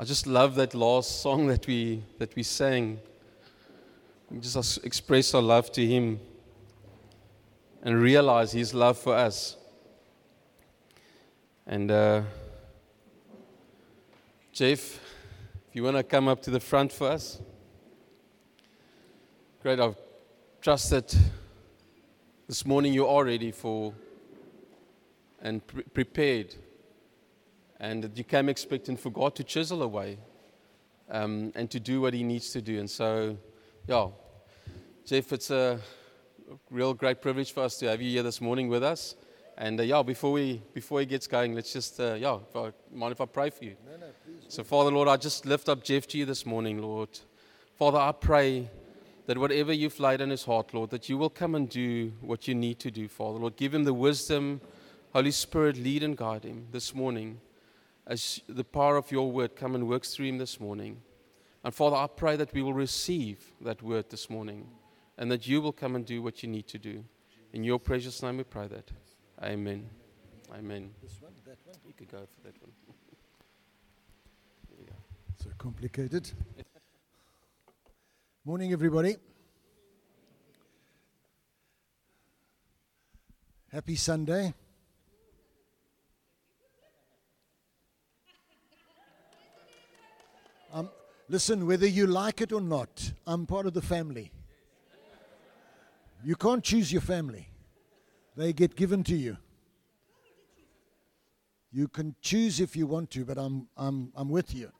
I just love that last song that we, that we sang. We just express our love to Him and realize His love for us. And uh, Jeff, if you want to come up to the front for us. Great. I trust that this morning you are ready for and pre- prepared, and that you came expecting for God to chisel away um, and to do what He needs to do. And so, yeah, Jeff, it's a real great privilege for us to have you here this morning with us. And uh, yeah, before we before he gets going, let's just uh, yeah, if I, mind if I pray for you? No, no, please. So, Father, Lord, I just lift up Jeff to you this morning, Lord. Father, I pray that whatever you've laid on his heart, Lord, that you will come and do what you need to do, Father. Lord, give him the wisdom. Holy Spirit, lead and guide him this morning as the power of your word come and works through him this morning. And Father, I pray that we will receive that word this morning and that you will come and do what you need to do. In your precious name we pray that. Amen. Amen. This one, that one. You could go for that one. So complicated. Morning, everybody. Happy Sunday. Um, listen, whether you like it or not, I'm part of the family. You can't choose your family, they get given to you. You can choose if you want to, but I'm, I'm, I'm with you.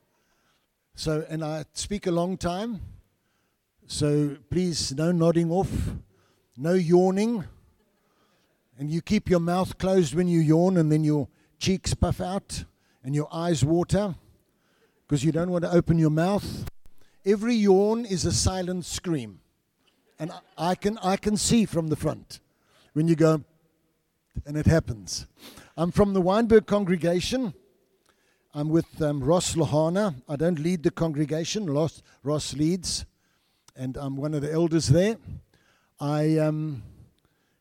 So, and I speak a long time. So please, no nodding off, no yawning. And you keep your mouth closed when you yawn, and then your cheeks puff out and your eyes water because you don't want to open your mouth. Every yawn is a silent scream. And I- can, I can see from the front when you go, and it happens. I'm from the Wynberg congregation. I'm with um, Ross Lohana. I don't lead the congregation, Ross, Ross leads, and I'm one of the elders there. I um,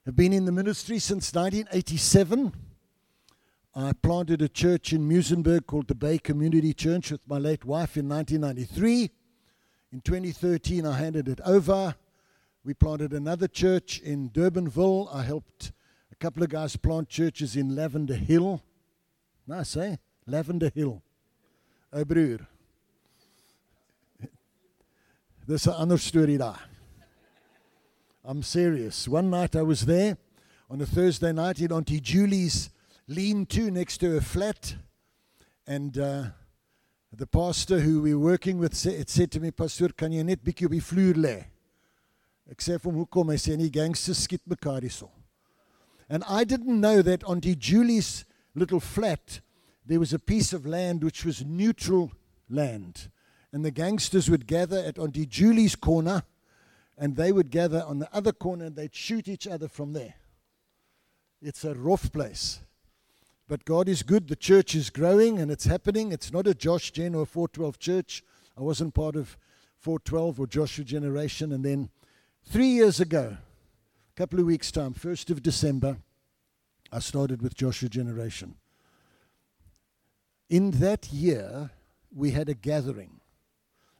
have been in the ministry since 1987. I planted a church in Muizenberg called the Bay Community Church with my late wife in 1993. In 2013, I handed it over. We planted another church in Durbanville. I helped a couple of guys plant churches in Lavender Hill. Nice, eh? Lavender Hill. Ou broer. Dis 'n ander storie daar. I'm serious. One night I was there on a Thursday night in Auntie Julie's lean-to next to her flat, and uh, the pastor who we were working with said, said to me, "Pastor, kan jy net bietjie op die vloer lê?" Ek sê vir hom, "Hoekom?" Hy sê, "Die gangsters skiet mekaar hierso." And I didn't know that on Auntie Julie's little flat there was a piece of land which was neutral land. And the gangsters would gather at Auntie Julie's corner, and they would gather on the other corner, and they'd shoot each other from there. It's a rough place. But God is good. The church is growing, and it's happening. It's not a Josh Gen or a 412 church. I wasn't part of 412 or Joshua Generation. And then three years ago, a couple of weeks' time, 1st of December, I started with Joshua Generation. In that year, we had a gathering.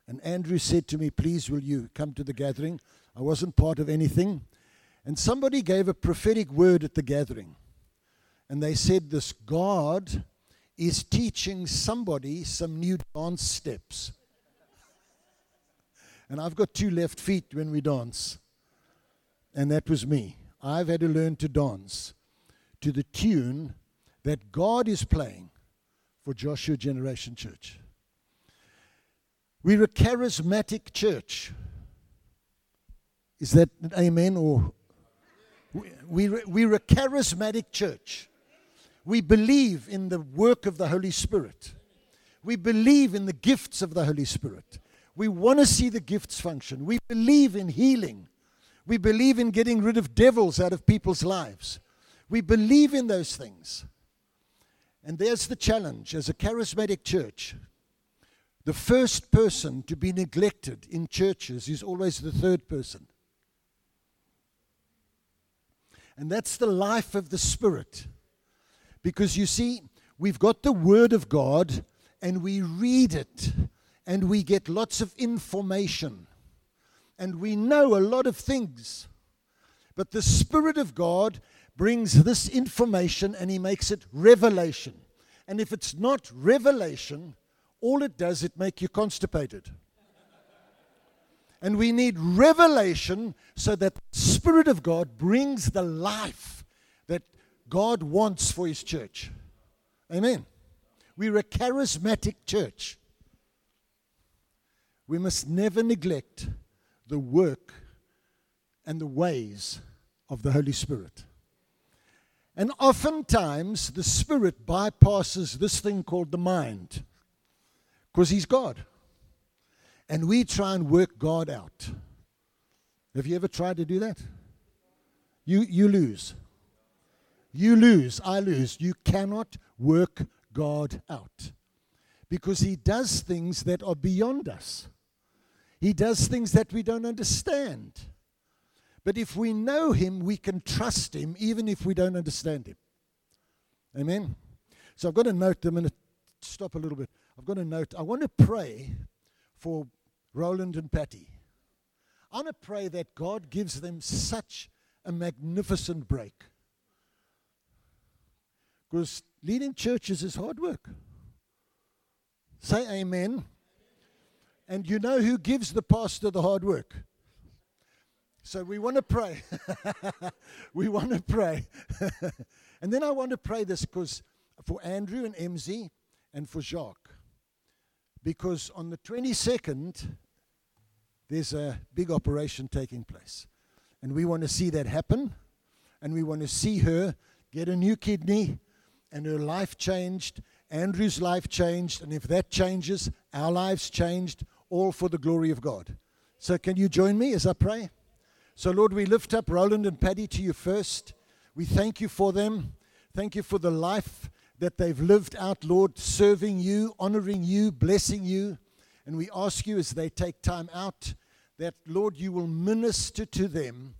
And Andrew said to me, Please, will you come to the gathering? I wasn't part of anything. And somebody gave a prophetic word at the gathering. And they said, This God is teaching somebody some new dance steps. And I've got two left feet when we dance. And that was me. I've had to learn to dance to the tune that God is playing for Joshua Generation Church. We're a charismatic church. Is that amen or? we- We're, we're a charismatic church. We believe in the work of the Holy Spirit. We believe in the gifts of the Holy Spirit. We want to see the gifts function. We believe in healing. We believe in getting rid of devils out of people's lives. We believe in those things. And there's the challenge as a charismatic church. The first person to be neglected in churches is always the third person. And that's the life of the Spirit. Because you see, we've got the Word of God, and we read it and we get lots of information and we know a lot of things. But the Spirit of God brings this information and He makes it revelation. And if it's not revelation, all it does it make you constipated. And we need revelation so that the Spirit of God brings the life that God wants for His church. Amen. We're a charismatic church. We must never neglect the work and the ways of the Holy Spirit. And oftentimes, the Spirit bypasses this thing called the mind because He's God. And we try and work God out. Have you ever tried to do that? You, you lose. You lose. I lose. You cannot work God out because He does things that are beyond us. He does things that we don't understand. But if we know Him, we can trust Him even if we don't understand Him. Amen? So I've got a note. I'm going to stop a little bit. I've got a note. I want to pray for Roland and Patty. I want to pray that God gives them such a magnificent break. Because leading churches is hard work. Say amen. And you know who gives the pastor the hard work? So we want to pray. we want to pray. and then I want to pray this because for Andrew and MZ and for Jacques. Because on the 22nd, there's a big operation taking place. And we want to see that happen. And we want to see her get a new kidney and her life changed, Andrew's life changed. And if that changes, our lives changed all for the glory of God. So, can you join me as I pray? So, Lord, we lift up Roland and Patty to you first. We thank you for them. Thank you for the life that they've lived out, Lord, serving you, honoring you, blessing you. And we ask you as they take time out that, Lord, you will minister to them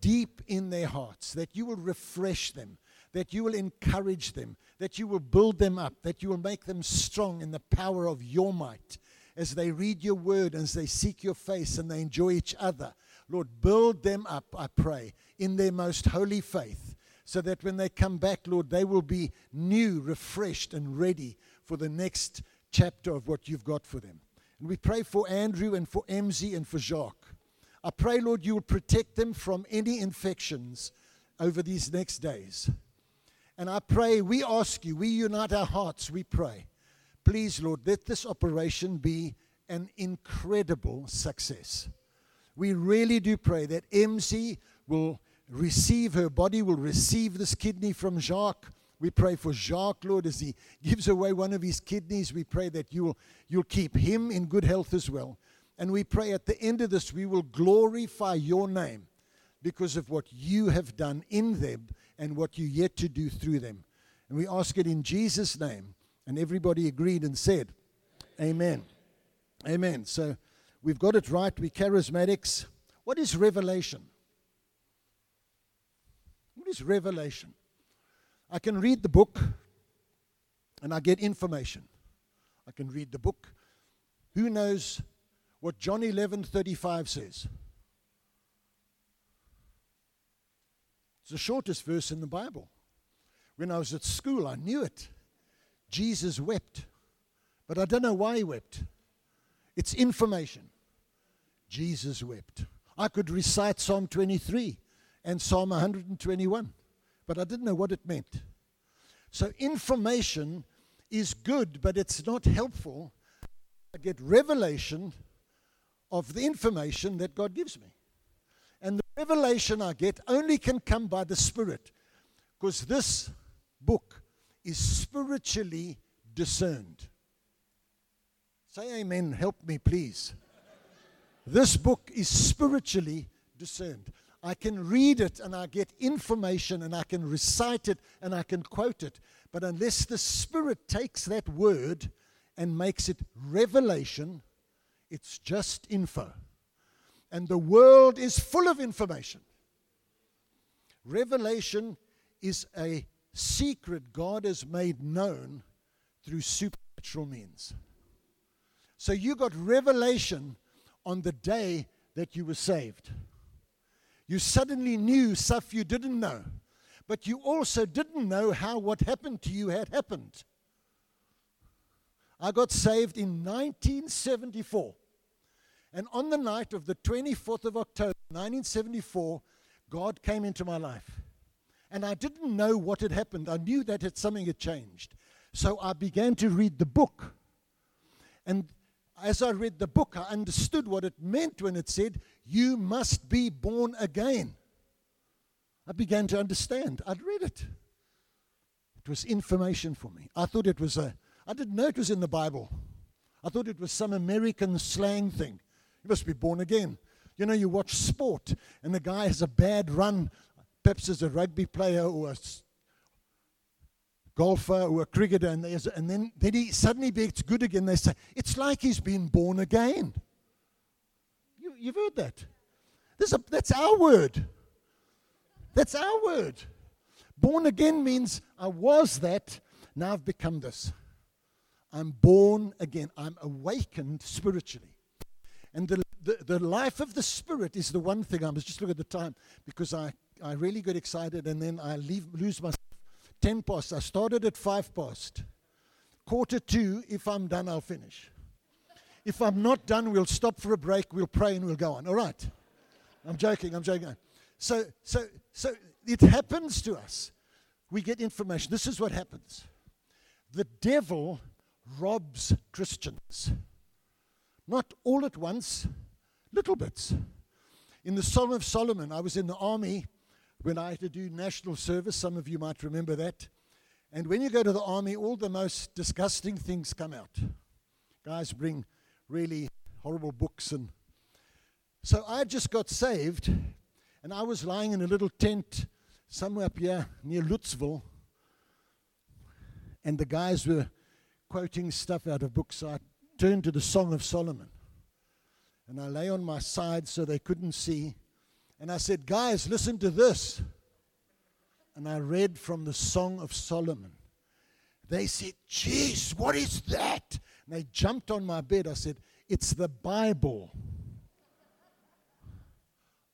deep in their hearts, that you will refresh them, that you will encourage them, that you will build them up, that you will make them strong in the power of your might as they read your word, as they seek your face, and they enjoy each other. Lord, build them up, I pray, in their most holy faith, so that when they come back, Lord, they will be new, refreshed, and ready for the next chapter of what you've got for them. And we pray for Andrew and for MZ and for Jacques. I pray, Lord, you will protect them from any infections over these next days. And I pray, we ask you, we unite our hearts, we pray Please, Lord, let this operation be an incredible success. We really do pray that MC will receive, her body will receive this kidney from Jacques. We pray for Jacques, Lord, as he gives away one of his kidneys. We pray that you'll, you'll keep him in good health as well. And we pray at the end of this, we will glorify your name because of what you have done in them and what you yet to do through them. And we ask it in Jesus' name. And everybody agreed and said, Amen. Amen. So we've got it right. We charismatics. What is revelation? What is revelation? I can read the book and I get information. I can read the book. Who knows what John 11:35 says? It's the shortest verse in the Bible. When I was at school, I knew it. Jesus wept. But I don't know why he wept. It's information. Jesus wept. I could recite Psalm 23 and Psalm 121, but I didn't know what it meant. So information is good, but it's not helpful. I get revelation of the information that God gives me. Revelation I get only can come by the Spirit, because this book is spiritually discerned. Say amen. Help me, please. This book is spiritually discerned. I can read it and I get information and I can recite it and I can quote it. But unless the Spirit takes that word and makes it revelation, it's just info. And the world is full of information. Revelation is a secret God has made known through supernatural means. So you got revelation on the day that you were saved. You suddenly knew stuff you didn't know, but you also didn't know how what happened to you had happened. I got saved in 1974. And on the night of the 24th of October, 1974, God came into my life. And I didn't know what had happened. I knew that something had changed. So I began to read the book. And as I read the book, I understood what it meant when it said, You must be born again. I began to understand. I'd read it. It was information for me. I thought it was a, I didn't know it was in the Bible. I thought it was some American slang thing. You must be born again. You know, you watch sport and the guy has a bad run, perhaps as a rugby player or a golfer or a cricketer, and, and then, then he suddenly gets good again. They say, it's like he's been born again. You, you've heard that. A, that's our word. That's our word. Born again means I was that, now I've become this. I'm born again. I'm awakened spiritually. And the, the, the life of the Spirit is the one thing. I must just look at the time because I, I really get excited and then I leave, lose myself. 10 past. I started at 5 past. Quarter two, if I'm done, I'll finish. If I'm not done, we'll stop for a break, we'll pray, and we'll go on. All right. I'm joking, I'm joking. So, so, so it happens to us. We get information. This is what happens. The devil robs Christians. Not all at once, little bits. In the Song of Solomon, I was in the army when I had to do national service. Some of you might remember that. And when you go to the army, all the most disgusting things come out. Guys bring really horrible books. And so I just got saved, and I was lying in a little tent somewhere up here near Lutzville. And the guys were quoting stuff out of books. So I turned to the Song of Solomon. And I lay on my side so they couldn't see. And I said, Guys, listen to this. And I read from the Song of Solomon. They said, Jeez, what is that? And they jumped on my bed. I said, It's the Bible.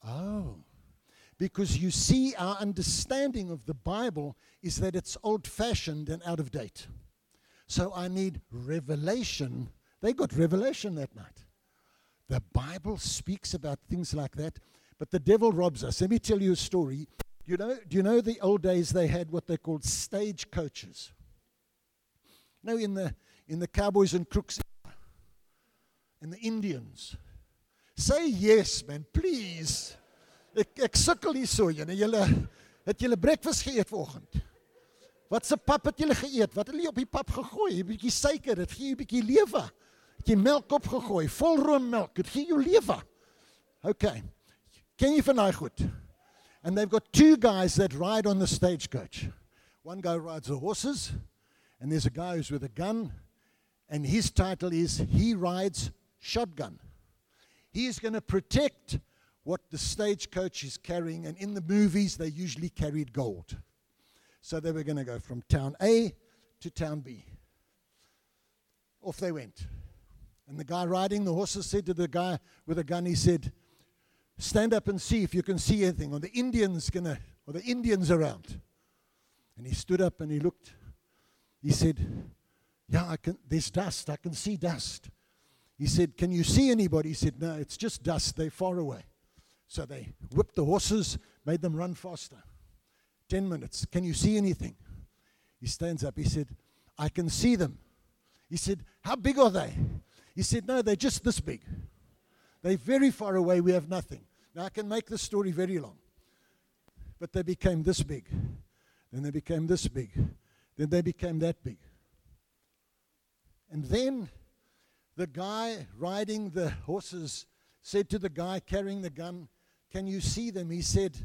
oh. Because you see, our understanding of the Bible is that it's old fashioned and out of date. So I need revelation. They got revelation that night. The Bible speaks about things like that, but the devil robs us. Let me tell you a story. You know, do you know the old days they had what they called stage coaches? No, in the in the cowboys and crooks and the Indians. Say yes, man, please. Ek ek sukkel hier so, julle. Julle het julle breakfast geëet vanoggend. Wat se pap het julle geëet? Wat het julle op die pap gegooi? 'n Bietjie suiker, dit gee 'n bietjie lewe. Jy melk opgegooi? Vol roommelk, dit gee jou lewe. Okay. Ken jy van daai goed? And they've got two guys that ride on the stagecoach. One guy rides the horses, and there's a guy who's with a gun, and his title is He Rides Shotgun. He is going to protect what the stagecoach is carrying, and in the movies, they usually carried gold. So they were going to go from town A to town B. Off they went. And the guy riding the horses said to the guy with a gun, he said, Stand up and see if you can see anything. Or the Indians gonna or the Indians around. And he stood up and he looked. He said, Yeah, I can there's dust. I can see dust. He said, Can you see anybody? He said, No, it's just dust. They're far away. So they whipped the horses, made them run faster. 10 minutes. Can you see anything? He stands up. He said, I can see them. He said, How big are they? He said, No, they're just this big. They're very far away. We have nothing. Now, I can make the story very long. But they became this big. Then they became this big. Then they became that big. And then the guy riding the horses said to the guy carrying the gun, Can you see them? He said,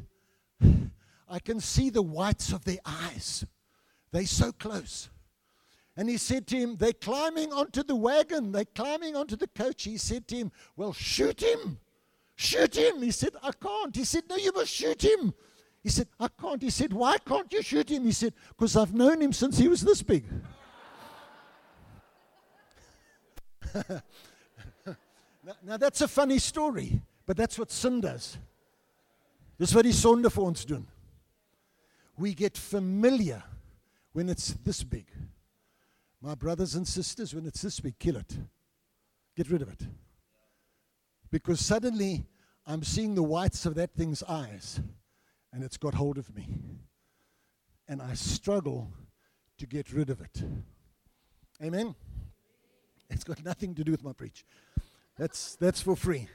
I can see the whites of their eyes. They're so close. And he said to him, They're climbing onto the wagon. They're climbing onto the coach. He said to him, Well, shoot him. Shoot him. He said, I can't. He said, No, you must shoot him. He said, I can't. He said, Why can't you shoot him? He said, Because I've known him since he was this big. now, now, that's a funny story, but that's what sin does. Dis wat die sonde vir ons. We get familiar when it's this big. My brothers and sisters, when it's this big, kill it. Get rid of it. Because suddenly I'm seeing the whites of that thing's eyes and it's got hold of me. And I struggle to get rid of it. Amen? It's got nothing to do with my preach. That's, that's for free.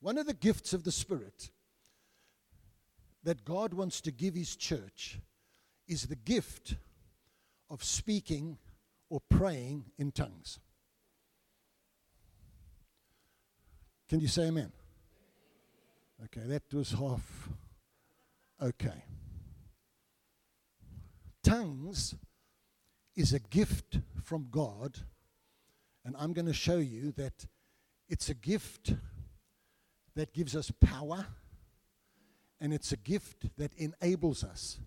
One of the gifts of the Spirit that God wants to give His church is the gift of speaking or praying in tongues. Can you say amen? Okay, that was half okay. Tongues is a gift from God, and I'm going to show you that it's a gift that gives us power, and it's a gift that enables us.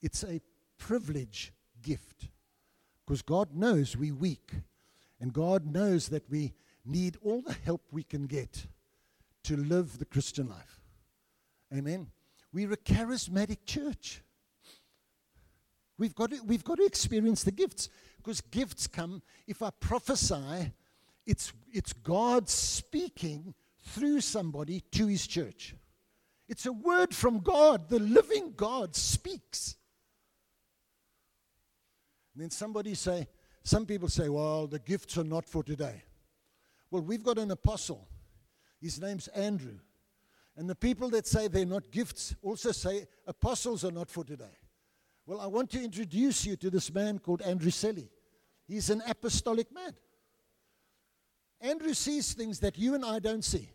It's a privilege gift because God knows we're weak, and God knows that we need all the help we can get to live the Christian life. Amen. We're a charismatic church. We've got to, we've got to experience the gifts because gifts come. If I prophesy, it's, it's God speaking through somebody to his church. It's a word from God. The living God speaks. And then somebody say, some people say, well, the gifts are not for today. Well, we've got an apostle. His name's Andrew. And the people that say they're not gifts also say apostles are not for today. Well, I want to introduce you to this man called Andrew Selley. He's an apostolic man. Andrew sees things that you and I don't see.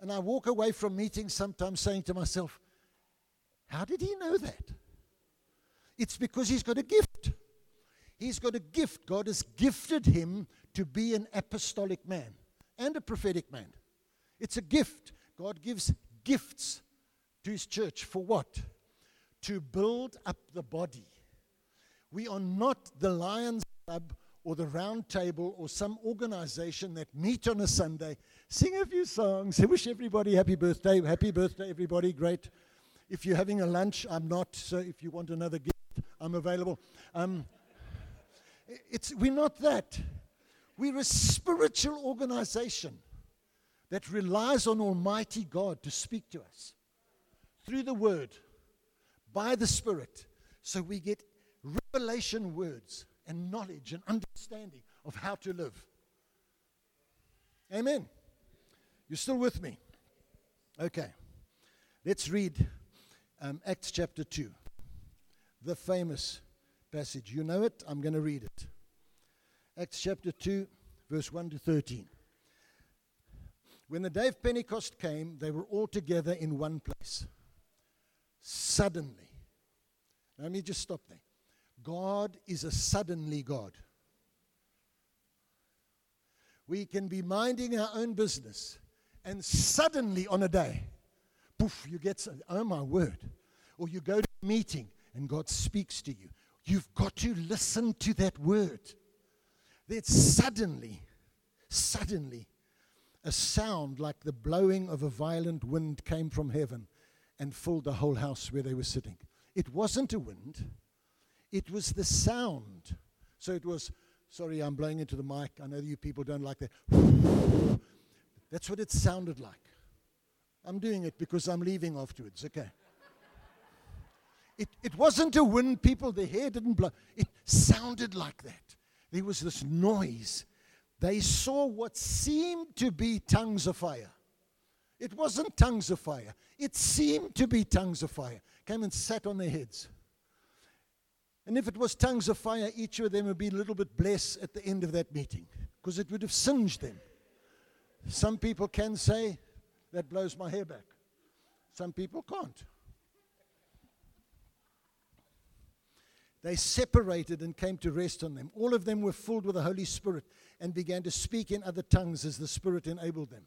And I walk away from meetings sometimes saying to myself, How did he know that? It's because he's got a gift. He's got a gift. God has gifted him to be an apostolic man and a prophetic man. It's a gift. God gives gifts to his church for what? To build up the body. We are not the Lions Club or the Round Table or some organization that meet on a Sunday, sing a few songs, wish everybody happy birthday, happy birthday, everybody, great. If you're having a lunch, I'm not, so if you want another gift, I'm available. Um, it's, we're not that. We're a spiritual organization that relies on Almighty God to speak to us through the Word, by the Spirit, so we get revelation words and knowledge and understanding of how to live. Amen. You're still with me? Okay. Let's read um, Acts chapter 2, the famous passage. You know it? I'm going to read it. Acts chapter 2, verse 1 to 13. When the day of Pentecost came, they were all together in one place. Suddenly. Let me just stop there. God is a suddenly God. We can be minding our own business, and suddenly on a day, poof, you get, oh my word. Or you go to a meeting and God speaks to you. You've got to listen to that word. That suddenly, suddenly, a sound like the blowing of a violent wind came from heaven and filled the whole house where they were sitting. It wasn't a wind, it was the sound. So it was, sorry, I'm blowing into the mic. I know you people don't like that. That's what it sounded like. I'm doing it because I'm leaving afterwards, okay? It, it wasn't a wind, people, the hair didn't blow. It sounded like that. There was this noise. They saw what seemed to be tongues of fire. It wasn't tongues of fire, it seemed to be tongues of fire. Came and sat on their heads. And if it was tongues of fire, each of them would be a little bit blessed at the end of that meeting because it would have singed them. Some people can say, That blows my hair back. Some people can't. They separated and came to rest on them. All of them were filled with the Holy Spirit and began to speak in other tongues as the Spirit enabled them.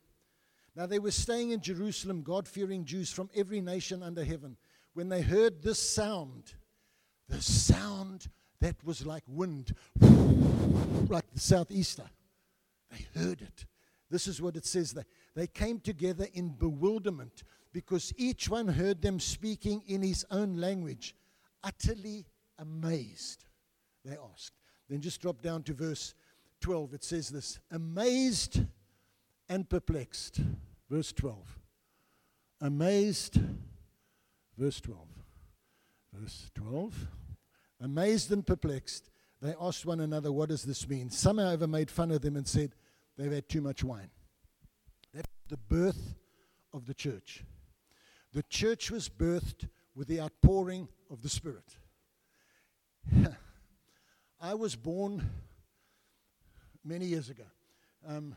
Now they were staying in Jerusalem, God fearing Jews from every nation under heaven. When they heard this sound, the sound that was like wind, like the southeaster. They heard it. This is what it says. They, they came together in bewilderment because each one heard them speaking in his own language, utterly amazed. They asked. Then just drop down to verse 12. It says this amazed and perplexed. Verse 12. Amazed, verse 12. Verse 12. Amazed and perplexed, they asked one another, What does this mean? Some, however, made fun of them and said, They've had too much wine. That's the birth of the church. The church was birthed with the outpouring of the Spirit. I was born many years ago. Um,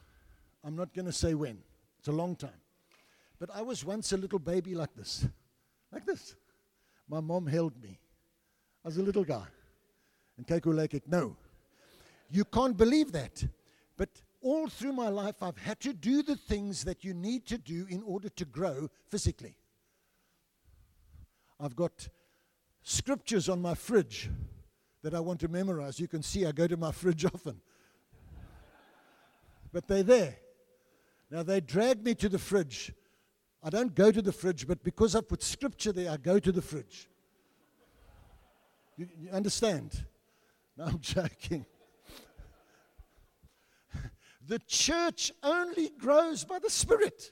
I'm not going to say when, it's a long time. But I was once a little baby like this, like this. My mom held me. I was a little guy. And Keiko Lekek, no. You can't believe that. But all through my life, I've had to do the things that you need to do in order to grow physically. I've got scriptures on my fridge that I want to memorize. You can see I go to my fridge often. but they're there. Now, they drag me to the fridge. I don't go to the fridge, but because I put scripture there, I go to the fridge. You, you understand? No, I'm joking. The church only grows by the Spirit.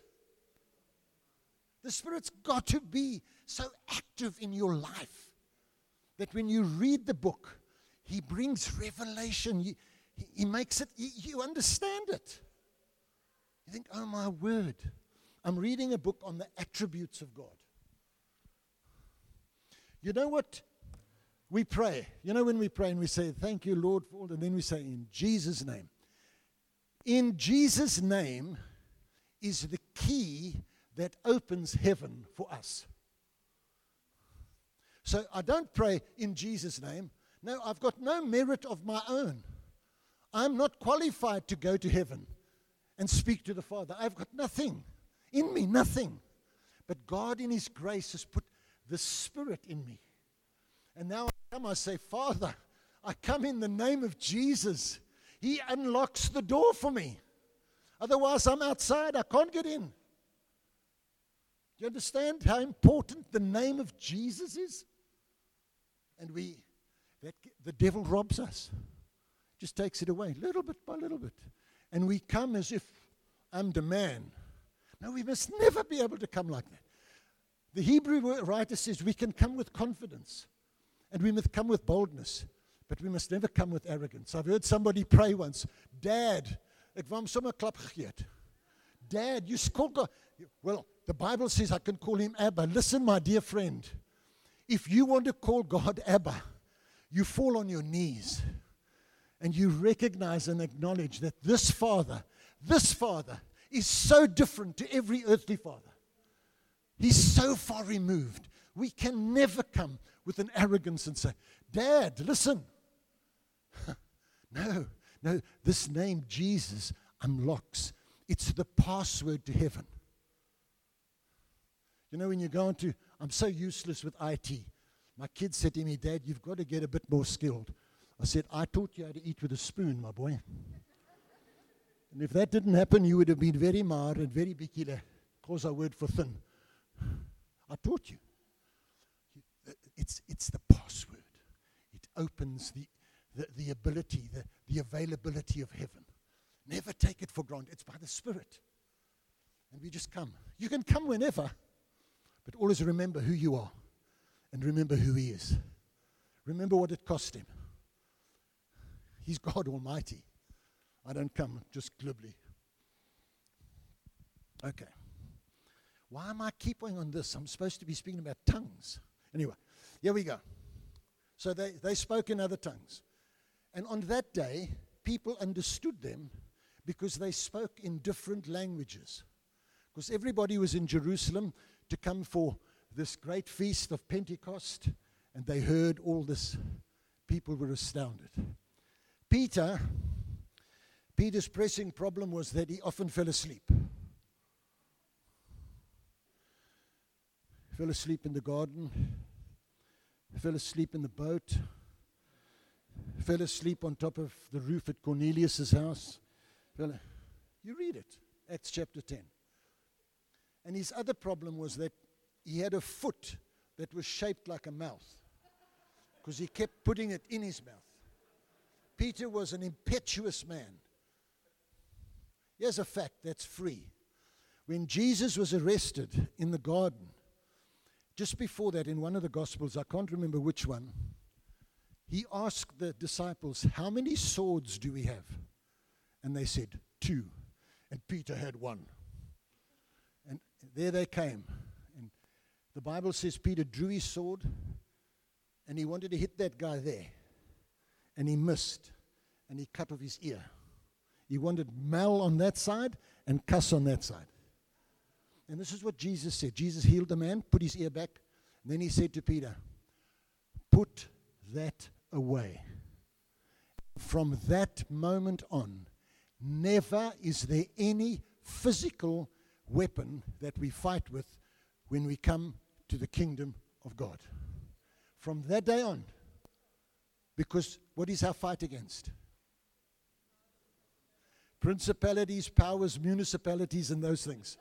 The Spirit's got to be so active in your life that when you read the book, He brings revelation. He, he, makes it, he, you understand it. You think, oh my word. I'm reading a book on the attributes of God. You know what? We pray. You know when we pray and we say, Thank you, Lord, for all, and then we say, In Jesus' name. In Jesus' name is the key that opens heaven for us. So I don't pray in Jesus' name. No, I've got no merit of my own. I'm not qualified to go to heaven and speak to the Father. I've got nothing in me, nothing. But God, in His grace, has put the Spirit in me. And now I come, I say, Father, I come in the name of Jesus. He unlocks the door for me. Otherwise, I'm outside. I can't get in. Do you understand how important the name of Jesus is? And we, that, the devil robs us, just takes it away little bit by little bit. And we come as if I'm the man. No, we must never be able to come like that. The Hebrew writer says we can come with confidence and we must come with boldness, but we must never come with arrogance. I've heard somebody pray once, Dad, ek wou hom sommer klap gegee. Dad, you call. Well, the Bible says I can call him Abba. Listen, my dear friend, if you want to call God Abba, you fall on your knees and you recognize and acknowledge that this Father, this Father, is so different to every earthly father. He's so far removed. We can never come with an arrogance and say, Dad, listen. No, no, this name, Jesus, unlocks. It's the password to heaven. You know, when you go into, I'm so useless with IT. My kids said to me, Dad, you've got to get a bit more skilled. I said, I taught you how to eat with a spoon, my boy. And if that didn't happen, you would have been very mar and very bikile. Cause our word for thin. I taught you. It's, it's the password. It opens the, the, the ability, the, the availability of heaven. Never take it for granted. It's by the Spirit. And we just come. You can come whenever, but always remember who you are and remember who He is. Remember what it cost Him. He's God Almighty. I don't come just glibly. Okay. Why am I keeping on this? I'm supposed to be speaking about tongues. Anyway, here we go. So they, they spoke in other tongues. And on that day, people understood them because they spoke in different languages. Because everybody was in Jerusalem to come for this great feast of Pentecost, and they heard all this. People were astounded. Peter Peter's pressing problem was that he often fell asleep. Fell asleep in the garden. fell asleep in the boat, fell asleep on top of the roof at Cornelius's house. You read it, Acts chapter 10. And his other problem was that he had a foot that was shaped like a mouth because he kept putting it in his mouth. Peter was an impetuous man. Here's a fact that's free. When Jesus was arrested in the garden, just before that, in one of the Gospels, I can't remember which one, he asked the disciples, How many swords do we have? And they said, Two. And Peter had one. And there they came. And the Bible says Peter drew his sword and he wanted to hit that guy there. And he missed. And he cut off his ear. He wanted mal on that side and cuss on that side. And this is what Jesus said. Jesus healed the man, put his ear back, and then he said to Peter, Put that away. From that moment on, never is there any physical weapon that we fight with when we come to the kingdom of God. From that day on, because what is our fight against? Principalities, powers, municipalities, and those things.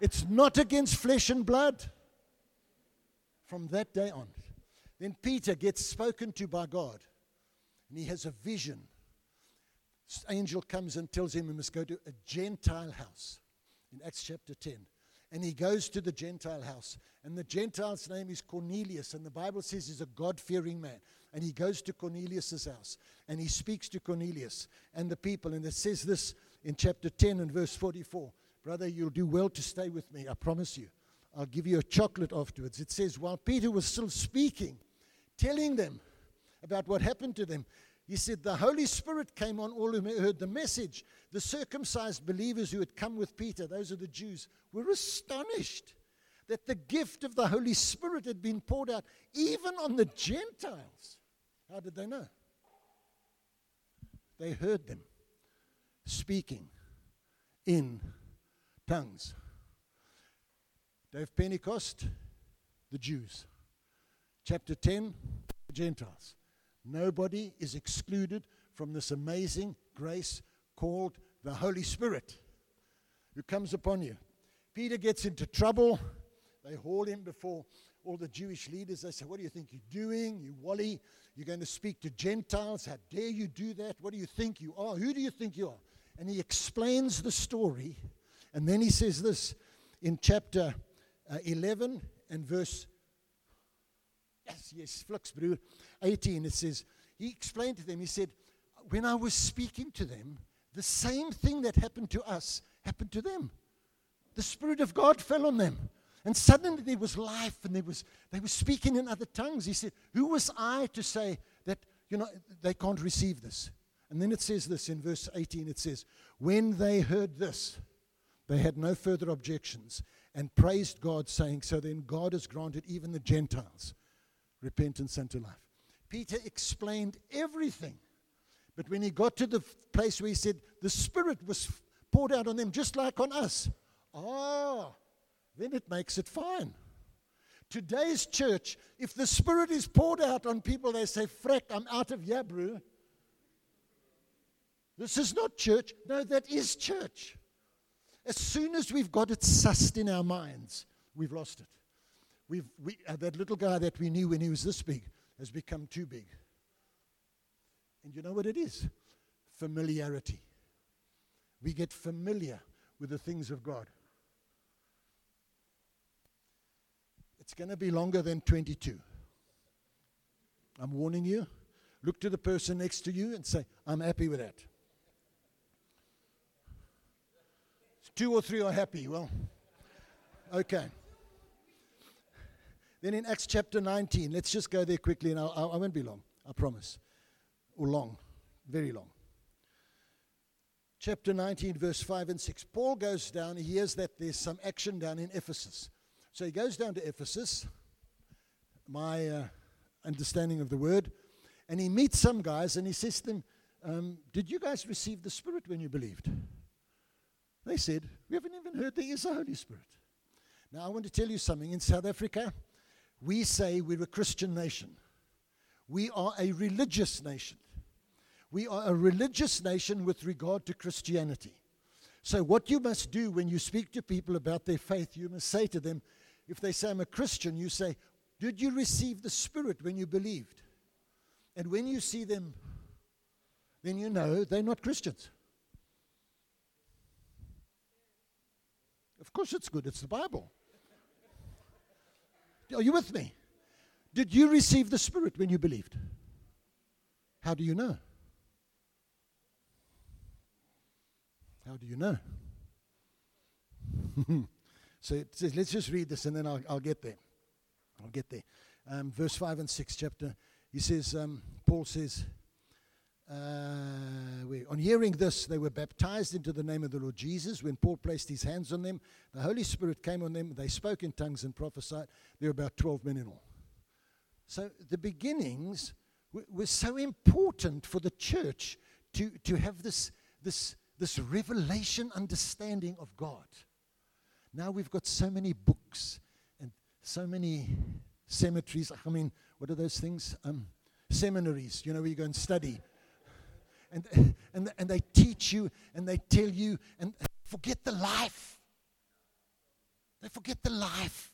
It's not against flesh and blood. From that day on. Then Peter gets spoken to by God, and he has a vision. This angel comes and tells him he must go to a Gentile house in Acts chapter 10. And he goes to the Gentile house. And the Gentile's name is Cornelius. And the Bible says he's a God fearing man. And he goes to Cornelius's house. And he speaks to Cornelius and the people. And it says this in chapter 10 and verse 44 Brother, you'll do well to stay with me. I promise you. I'll give you a chocolate afterwards. It says, while Peter was still speaking, telling them about what happened to them, he said, The Holy Spirit came on all who heard the message. The circumcised believers who had come with Peter, those are the Jews, were astonished that the gift of the Holy Spirit had been poured out even on the Gentiles. How did they know? They heard them speaking in tongues. Of Pentecost, the Jews. Chapter 10, the Gentiles. Nobody is excluded from this amazing grace called the Holy Spirit who comes upon you. Peter gets into trouble. They haul him before all the Jewish leaders. They say, What do you think you're doing? You wally. You're going to speak to Gentiles. How dare you do that? What do you think you are? Who do you think you are? And he explains the story. And then he says this in chapter uh, 11 and verse Yes, yes, Flux, broer. 18, it says, he explained to them, he said, when I was speaking to them, the same thing that happened to us happened to them. The Spirit of God fell on them. And suddenly there was life and there was, they were speaking in other tongues. He said, Who was I to say that, you know, they can't receive this? And then it says this in verse 18 it says, When they heard this, they had no further objections and praised God, saying, So then God has granted even the Gentiles repentance unto life. Peter explained everything. But when he got to the place where he said, the Spirit was poured out on them just like on us, ah, then it makes it fine. Today's church, if the Spirit is poured out on people, they say, Freck, I'm out of Yabru. This is not church. No, that is church. As soon as we've got it sussed in our minds, we've lost it. We've, we, uh, that little guy that we knew when he was this big has become too big. And you know what it is? Familiarity. We get familiar with the things of God. It's going to be longer than 22. I'm warning you. Look to the person next to you and say, I'm happy with that. Two or three are happy. Well, okay. Then in Acts chapter 19, let's just go there quickly, and I'll, I won't be long, I promise. Or long, very long. Chapter 19, verse 5 and 6. Paul goes down, he hears that there's some action down in Ephesus. So he goes down to Ephesus, my uh, understanding of the word, and he meets some guys and he says to them, um, Did you guys receive the Spirit when you believed? They said, We haven't even heard there is a Holy Spirit. Now, I want to tell you something. In South Africa, We say we're a Christian nation. We are a religious nation. We are a religious nation with regard to Christianity. So, what you must do when you speak to people about their faith, you must say to them, if they say, I'm a Christian, you say, Did you receive the Spirit when you believed? And when you see them, then you know they're not Christians. Of course, it's good, it's the Bible. Are you with me? Did you receive the Spirit when you believed? How do you know? How do you know? so it says, let's just read this and then I'll, I'll get there. I'll get there. Um, verse 5 and 6, chapter. He says, um, Paul says, uh, on hearing this, they were baptized into the name of the Lord Jesus. When Paul placed his hands on them, the Holy Spirit came on them. They spoke in tongues and prophesied. There were about 12 men in all. So the beginnings were, were so important for the church to, to have this, this, this revelation understanding of God. Now we've got so many books and so many cemeteries. I mean, what are those things? Um, seminaries, you know, where you go and study. And, and, and they teach you and they tell you and forget the life. They forget the life.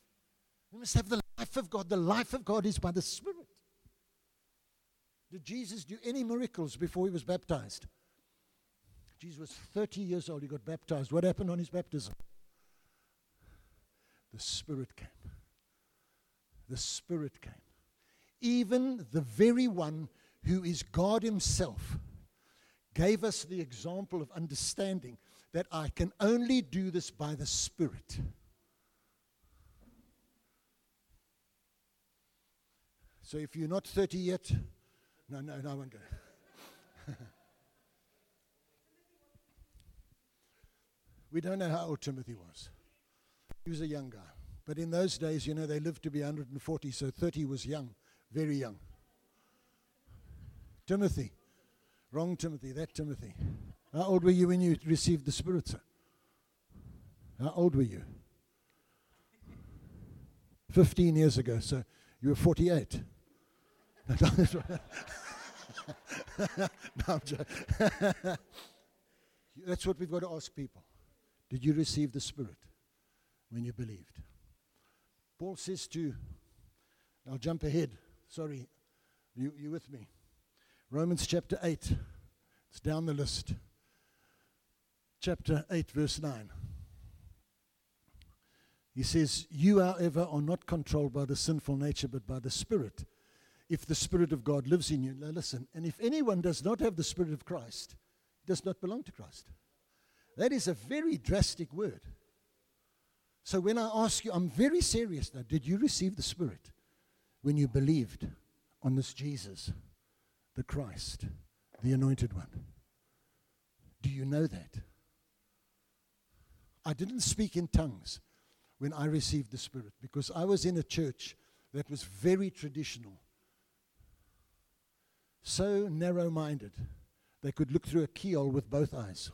We must have the life of God. The life of God is by the Spirit. Did Jesus do any miracles before he was baptized? Jesus was 30 years old. He got baptized. What happened on his baptism? The Spirit came. The Spirit came. Even the very one who is God Himself gave us the example of understanding that I can only do this by the Spirit. So if you're not 30 yet, no, no, no, I won't go. we don't know how old Timothy was. He was a young guy. But in those days, you know, they lived to be 140, so 30 was young, very young. Timothy, wrong Timothy, that Timothy. How old were you when you received the Spirit, sir? How old were you? 15 years ago, so you were 48. no, That's what we've got to ask people. Did you receive the Spirit when you believed? Paul says to, I'll jump ahead. Sorry, you, you with me? Romans chapter 8. It's down the list. Chapter 8, verse 9. He says, You, however, are not controlled by the sinful nature, but by the Spirit if the Spirit of God lives in you. Now, listen, and if anyone does not have the Spirit of Christ, does not belong to Christ. That is a very drastic word. So when I ask you, I'm very serious now. Did you receive the Spirit when you believed on this Jesus, the Christ, the anointed one? Do you know that? I didn't speak in tongues when I received the Spirit because I was in a church that was very traditional so narrow minded, they could look through a keyhole with both eyes.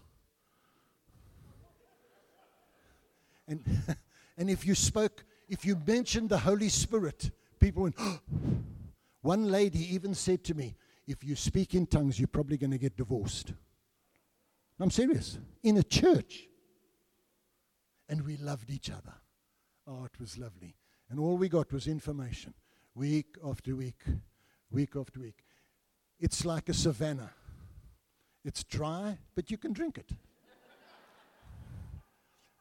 And, and if you spoke, if you mentioned the Holy Spirit, people went, oh. One lady even said to me, if you speak in tongues, you're probably going to get divorced. I'm serious. In a church. And we loved each other. Oh, it was lovely. And all we got was information week after week, week after week. It's like a savannah. It's dry, but you can drink it.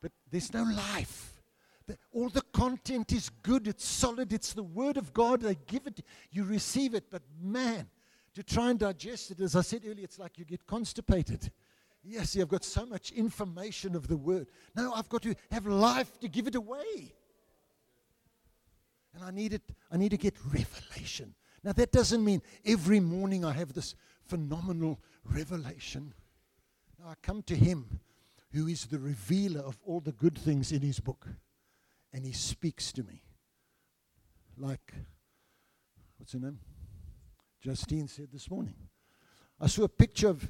but there's no life. The, all the content is good, it's solid, it's the Word of God. They give it, you receive it, but man, to try and digest it, as I said earlier, it's like you get constipated. Yes, I've got so much information of the Word. No, I've got to have life to give it away. And I need it, I need to get revelation. Now, that doesn't mean every morning I have this phenomenal revelation. Now, I come to Him who is the revealer of all the good things in His book, and He speaks to me. Like, what's her name? Justine said this morning. I saw a picture of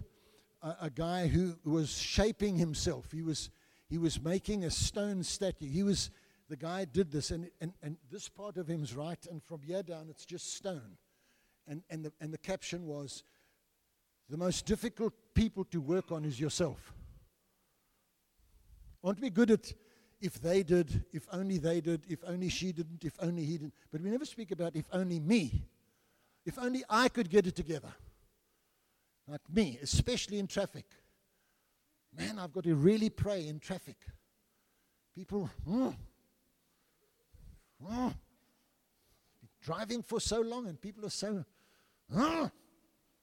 a, a guy who was shaping himself. He was, he was making a stone statue. He was the guy did this, and, and, and this part of him him's right, and from here down it's just stone. And, and, the, and the caption was, The most difficult people to work on is yourself. Aren't we good at if they did, if only they did, if only she didn't, if only he didn't? But we never speak about if only me. If only I could get it together. Like me, especially in traffic. Man, I've got to really pray in traffic. People, mm, mm, driving for so long, and people are so mm,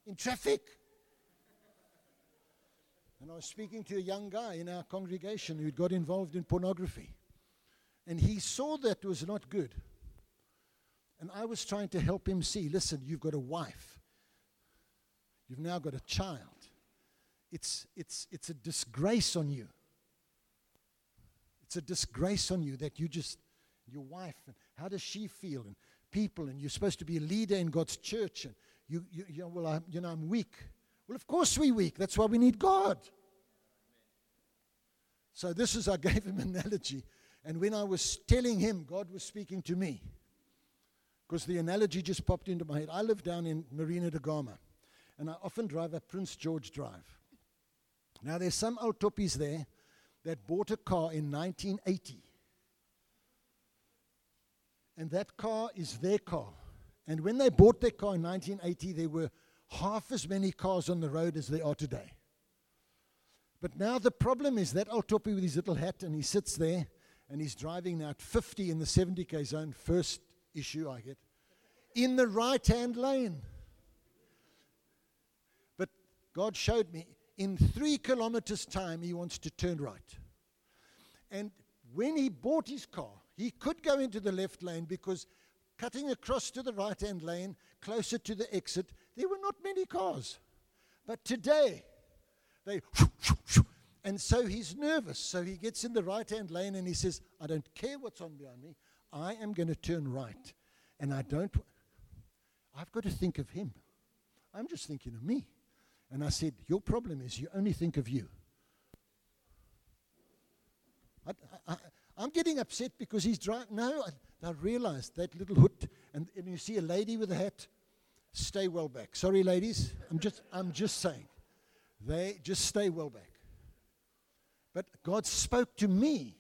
in traffic. And I was speaking to a young guy in our congregation who had got involved in pornography. And he saw that was not good. And I was trying to help him see listen, you've got a wife, you've now got a child. It's, it's, it's a disgrace on you. It's a disgrace on you that you just, your wife, and how does she feel? And people, and you're supposed to be a leader in God's church. And you, you, you know, well, I'm, you know, I'm weak. Well, of course we're weak. That's why we need God. So this is, I gave him an analogy. And when I was telling him, God was speaking to me. Because the analogy just popped into my head. I live down in Marina da Gama. And I often drive up Prince George Drive. Now, there's some old toppies there that bought a car in 1980. And that car is their car. And when they bought their car in 1980, there were half as many cars on the road as there are today. But now the problem is that old toppy with his little hat and he sits there and he's driving now at 50 in the 70k zone, first issue I get, in the right hand lane. But God showed me in three kilometers' time he wants to turn right. And when he bought his car, he could go into the left lane because cutting across to the right hand lane, closer to the exit, there were not many cars. But today, they. And so he's nervous. So he gets in the right hand lane and he says, I don't care what's on behind me. I am going to turn right. And I don't. I've got to think of him. I'm just thinking of me. And I said, Your problem is you only think of you. I, I'm getting upset because he's driving. No, I, I realized that little hood. And, and you see a lady with a hat stay well back. Sorry, ladies. I'm just, I'm just saying. They just stay well back. But God spoke to me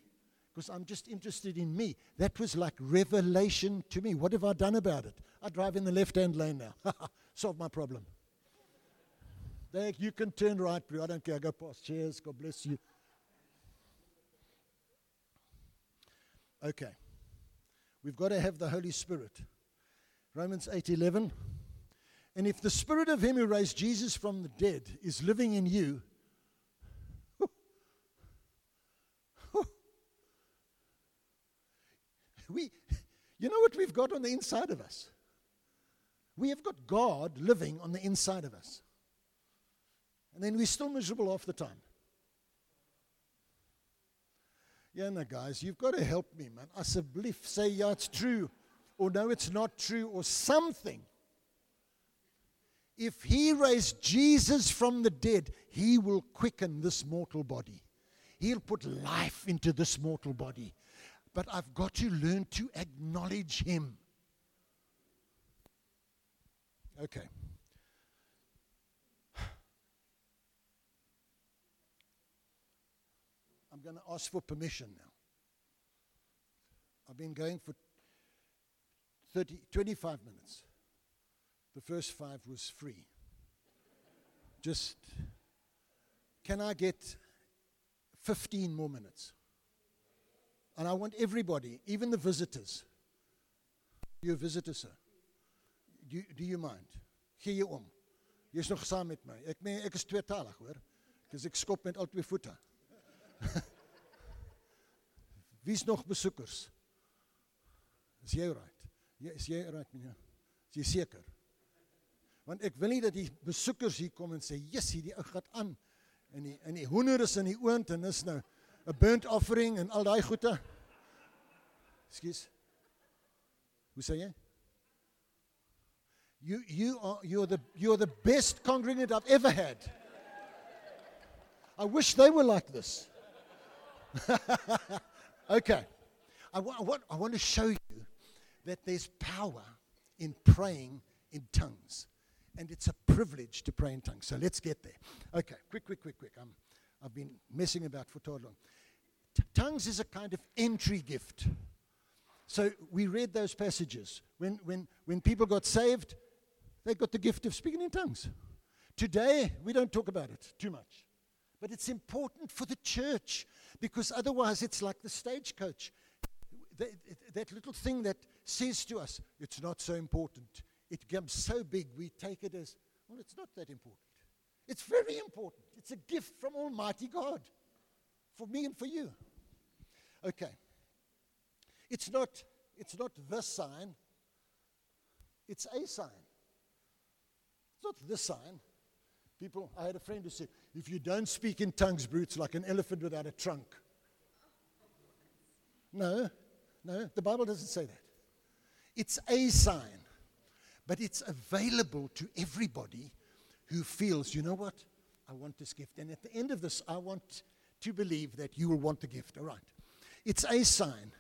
because I'm just interested in me. That was like revelation to me. What have I done about it? I drive in the left hand lane now. Solve my problem. They, you can turn right, bro. I don't care. I go past chairs. God bless you. Okay. We've got to have the Holy Spirit. Romans 8:11 and if the spirit of him who raised Jesus from the dead is living in you, we, you know what we've got on the inside of us? We have got God living on the inside of us. And then we're still miserable half the time. Yeah, no, guys, you've got to help me, man. I Asseblief, say, yeah, it's true, or no, it's not true, or something if he raised Jesus from the dead, he will quicken this mortal body. He'll put life into this mortal body. But I've got to learn to acknowledge him. Okay. I'm going to ask for permission now. I've been going for 30, 25 minutes. The first five was free. Just, can I get 15 more minutes? And I want everybody, even the visitors. You're a visitor, sir. Do do you mind? Gee je om. Jy's nog saam met my. Ek meen ek is tweetalig, hoor. Dis ek skop met al twee voete. Wie's nog besoekers? Is jy right? Ja, is jy right, meneer? Is jy seker? Want ek wil nie dat die besoekers hier kom en sê, "Jesus, hierdie ou gaan aan." En die en die hoender is in die oond en is nou 'n burnt offering en al daai goede. Hoe sê jy? You you are you're the you're the best congregant I've ever had. I wish they were like this. okay. I, wa- I want, I want to show you that there's power in praying in tongues. And it's a privilege to pray in tongues. So let's get there. Okay, quick, quick, quick, quick. I'm, I've been messing about for too long. T- tongues is a kind of entry gift. So we read those passages. When, when, when people got saved, they got the gift of speaking in tongues. Today, we don't talk about it too much. But it's important for the church because otherwise, it's like the stagecoach. That, that little thing that says to us, it's not so important. It becomes so big, we take it as, well, it's not that important. It's very important. It's a gift from Almighty God for me and for you. Okay. It's not, it's not the sign, it's a sign. It's not the sign. People, I had a friend who said, if you don't speak in tongues, brutes, like an elephant without a trunk. No, no, the Bible doesn't say that. It's a sign, but it's available to everybody who feels, you know what? I want this gift. And at the end of this, I want to believe that you will want the gift. All right. It's a sign,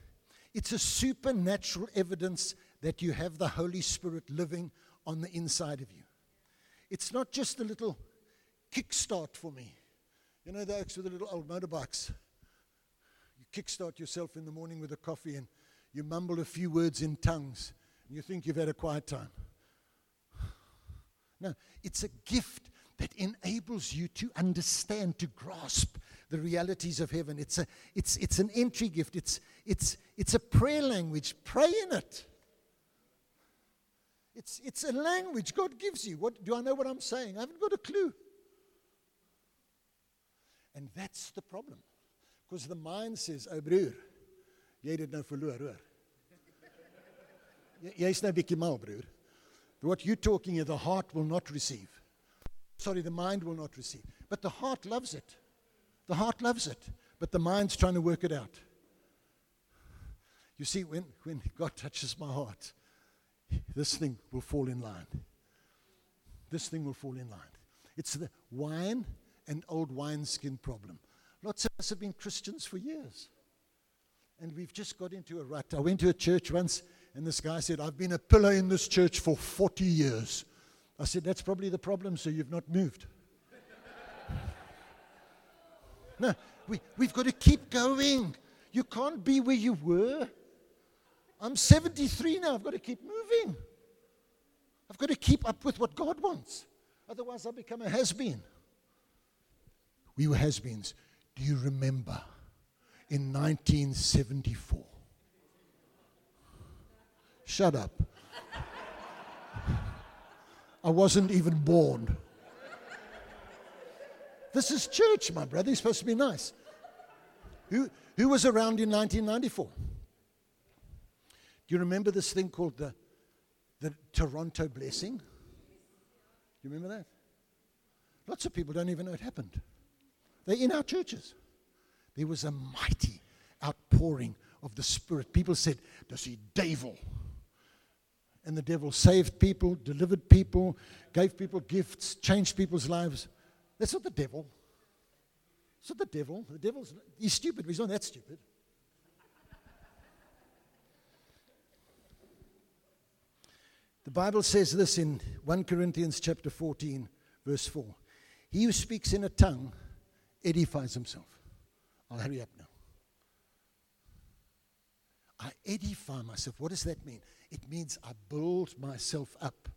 it's a supernatural evidence that you have the Holy Spirit living on the inside of you. It's not just a little kickstart for me. You know, those with the little old motorbikes. You kickstart yourself in the morning with a coffee and you mumble a few words in tongues and you think you've had a quiet time. No, it's a gift that enables you to understand, to grasp the realities of heaven. It's, a, it's, it's an entry gift, it's, it's, it's a prayer language. Pray in it. It's, it's a language God gives you. What, do I know what I'm saying? I haven't got a clue. And that's the problem. Because the mind says, oh broer, jy het dit nou verloor, hoor. Nou bietjie mal, broer. What you're talking the heart will not receive. Sorry, the mind will not receive. But the heart loves it. The heart loves it. But the mind's trying to work it out. You see, when, when God touches my heart, this thing will fall in line. This thing will fall in line. It's the wine and old wineskin problem. Lots of us have been Christians for years. And we've just got into a rut. I went to a church once, and this guy said, I've been a pillar in this church for 40 years. I said, That's probably the problem, so you've not moved. No, we, we've got to keep going. You can't be where you were. I'm 73 now. I've got to keep moving. I've got to keep up with what God wants. Otherwise, I'll become a has been. We were has beens. Do you remember in 1974? Shut up. I wasn't even born. This is church, my brother. You're supposed to be nice. Who, who was around in 1994? Do you remember this thing called the, the Toronto Blessing? Do you remember that? Lots of people don't even know it happened. They're in our churches. There was a mighty outpouring of the Spirit. People said, Does he devil? And the devil saved people, delivered people, gave people gifts, changed people's lives. That's not the devil. It's not the devil. The devil's he's stupid, but he's not that stupid. The Bible says this in 1 Corinthians chapter 14, verse 4. He who speaks in a tongue edifies himself. I'll hurry up now. I edify myself. What does that mean? It means I build myself up.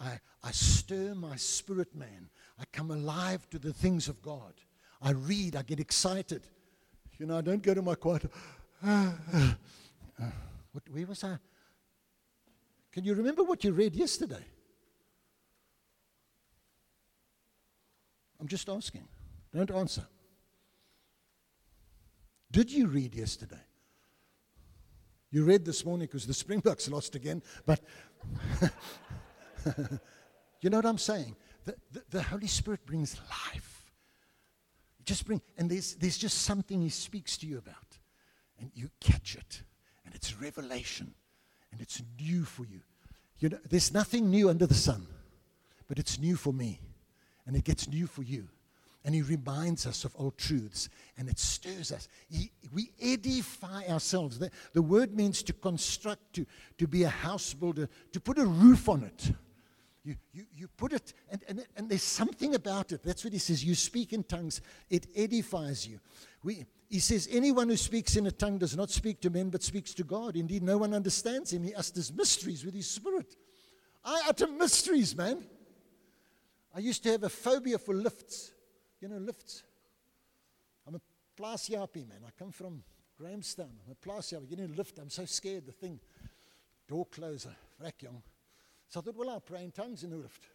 I, I stir my spirit man. I come alive to the things of God. I read, I get excited. You know, I don't go to my quiet. what, where was I? Can you remember what you read yesterday? I'm just asking. Don't answer. Did you read yesterday? You read this morning because the Springboks lost again, but you know what I'm saying? The, the, the Holy Spirit brings life. Just bring, and there's, there's just something He speaks to you about, and you catch it, and it's revelation, and it's new for you. You know, there's nothing new under the sun, but it's new for me, and it gets new for you. and He reminds us of old truths and it stirs us. He, we edify ourselves. The, the word means to construct, to, to be a house builder, to put a roof on it. You, you, you put it, and, and, and there's something about it. That's what he says. You speak in tongues, it edifies you. We, he says, Anyone who speaks in a tongue does not speak to men, but speaks to God. Indeed, no one understands him. He utters mysteries with his spirit. I utter mysteries, man. I used to have a phobia for lifts. You know, lifts. I'm a Plaasjaapie, man. I come from Grahamstown. I'm a. Get in a lift. I'm so scared. The thing, door closer, rack. So I thought, well, I'll pray in tongues in the lift.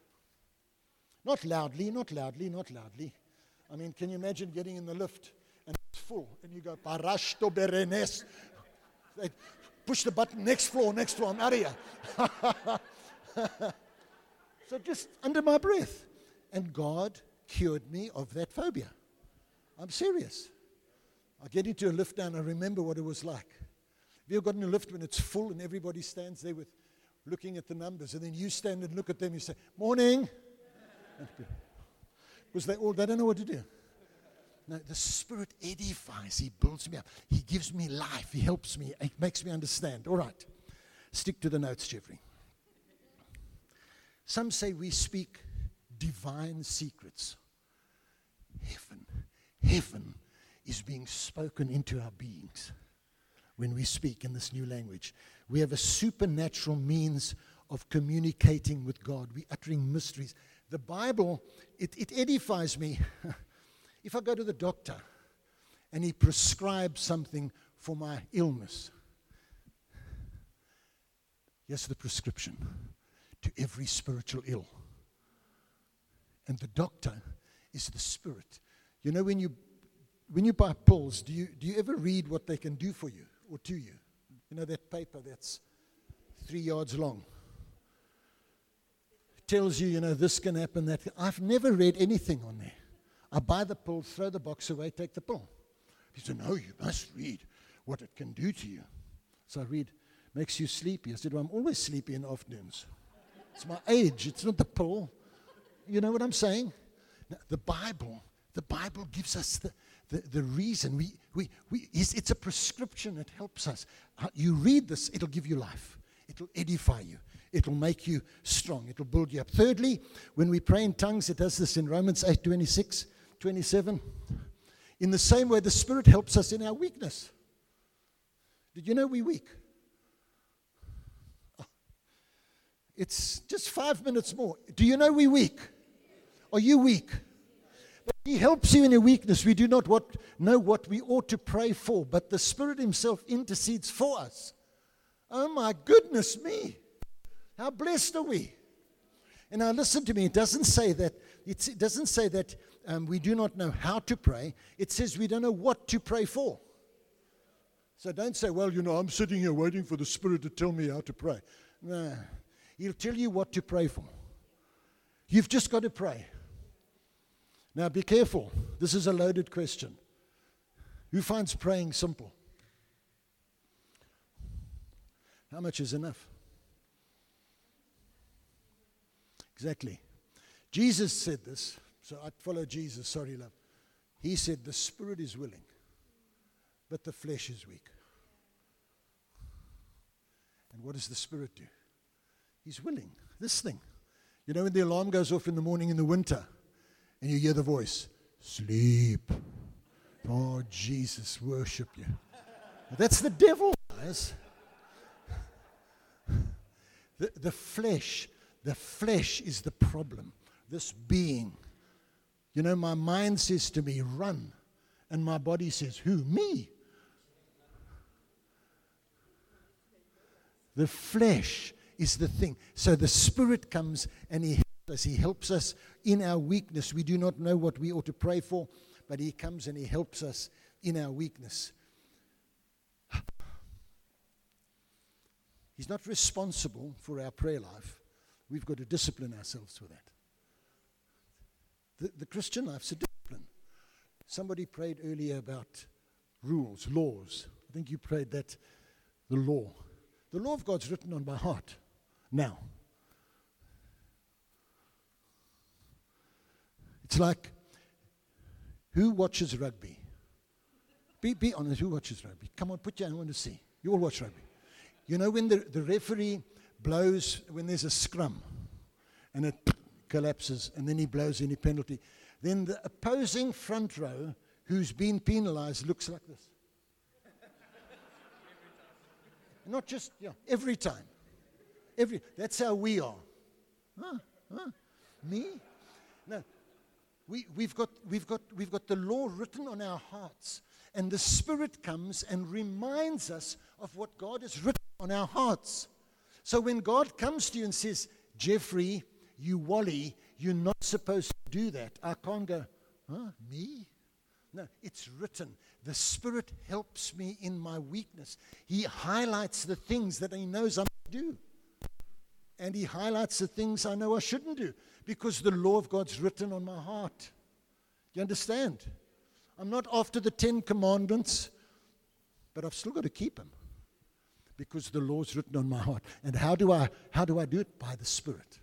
Not loudly, not loudly, not loudly. I mean, can you imagine getting in the lift and it's full and you go, Parashto Berenes. They push the button, next floor, next floor, I'm out of here. so just under my breath. And God cured me of that phobia. I'm serious. I get into a lift now and I remember what it was like. Have you ever got in a lift when it's full and everybody stands there with looking at the numbers, and then you stand and look at them, you say, Morning. Because they all they don't know what to do. No, the Spirit edifies, He builds me up, He gives me life, He helps me, He makes me understand. All right. Stick to the notes, Jeffrey. Some say we speak divine secrets. Heaven, heaven is being spoken into our beings when we speak in this new language. We have a supernatural means of communicating with God. We're uttering mysteries. The Bible, it, it edifies me. if I go to the doctor and he prescribes something for my illness, here's the prescription to every spiritual ill. And the doctor is the spirit. You know, when you, when you buy pills, do you, do you ever read what they can do for you or to you? You know, that paper that's three yards long. Tells you, you know, this can happen, that. I've never read anything on there. I buy the pill, throw the box away, take the pill. He said, No, you must read what it can do to you. So I read, makes you sleepy. I said, Well, I'm always sleepy in afternoons. It's my age, it's not the pill. You know what I'm saying? Now, the Bible, the Bible gives us the, the, the reason. We, we, we, it's, it's a prescription, it helps us. Uh, you read this, it'll give you life, it'll edify you, it'll make you strong, it'll build you up. Thirdly, when we pray in tongues, it does this in Romans 8 26, 27. In the same way, the Spirit helps us in our weakness. Did you know we're weak? Oh, it's just five minutes more. Do you know we're weak? Are you weak? He helps you in your weakness. We do not what, know what we ought to pray for, but the Spirit Himself intercedes for us. Oh my goodness me. How blessed are we? And now listen to me. It doesn't say that, it doesn't say that um, we do not know how to pray. It says we don't know what to pray for. So don't say, well, you know, I'm sitting here waiting for the Spirit to tell me how to pray. No. He'll tell you what to pray for. You've just got to pray. Now, be careful. This is a loaded question. Who finds praying simple? How much is enough? Exactly. Jesus said this, so I'd follow Jesus. Sorry, love. He said, The spirit is willing, but the flesh is weak. And what does the spirit do? He's willing. This thing. You know, when the alarm goes off in the morning in the winter, and you hear the voice, sleep. Oh, Jesus, worship you. That's the devil, guys. The, the flesh, the flesh is the problem. This being. You know, my mind says to me, run. And my body says, who? Me. The flesh is the thing. So the spirit comes and he us. He helps us in our weakness. We do not know what we ought to pray for, but He comes and He helps us in our weakness. He's not responsible for our prayer life. We've got to discipline ourselves for that. The, the Christian life's a discipline. Somebody prayed earlier about rules, laws. I think you prayed that the law. The law of God's written on my heart now. It's like Who watches rugby? Be, be honest, who watches rugby? Come on, put your hand on the sea. You all watch rugby. You know when the, the referee blows, when there's a scrum and it collapses and then he blows any penalty, then the opposing front row who's been penalized looks like this. Not just, yeah, every time. Every, that's how we are. Huh? Huh? Me? No. We, we've, got, we've, got, we've got the law written on our hearts, and the Spirit comes and reminds us of what God has written on our hearts. So when God comes to you and says, Jeffrey, you Wally, you're not supposed to do that, I can't go, huh? Me? No, it's written. The Spirit helps me in my weakness. He highlights the things that He knows I do. And He highlights the things I know I shouldn't do because the law of God's written on my heart. You understand? I'm not after the Ten Commandments, but I've still got to keep them because the law's written on my heart. And how do I how do I do it? By the Spirit.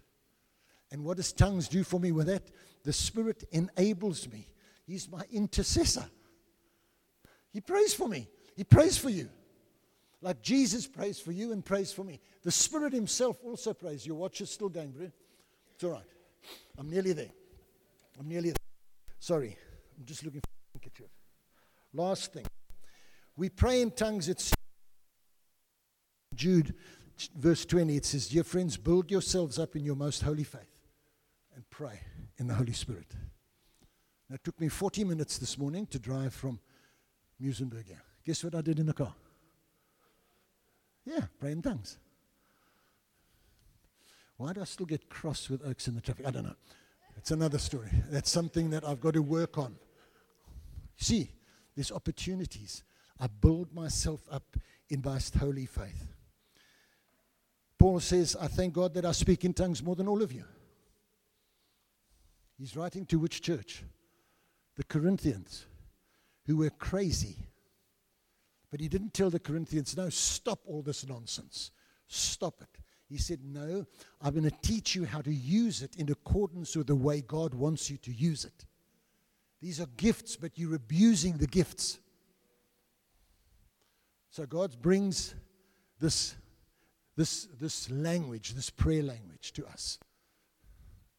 And what does tongues do for me with that? The Spirit enables me. He's my intercessor. He prays for me. He prays for you. Like Jesus prays for you and prays for me. The Spirit Himself also prays. Your watch is still going, bro. It's all right. I'm nearly there. I'm nearly there. Sorry. I'm just looking for a handkerchief. Last thing. We pray in tongues. It's Jude, verse 20. It says, Dear friends, build yourselves up in your most holy faith and pray in the Holy Spirit. Now, it took me 40 minutes this morning to drive from Muizenberg here. Guess what I did in the car? Yeah, pray in tongues. Why do I still get cross with oaks in the traffic? I don't know. It's another story. That's something that I've got to work on. See, there's opportunities. I build myself up in most holy faith. Paul says, I thank God that I speak in tongues more than all of you. He's writing to which church? The Corinthians, who were crazy. But he didn't tell the Corinthians, no, stop all this nonsense. Stop it. He said, No, I'm going to teach you how to use it in accordance with the way God wants you to use it. These are gifts, but you're abusing the gifts. So God brings this, this, this language, this prayer language to us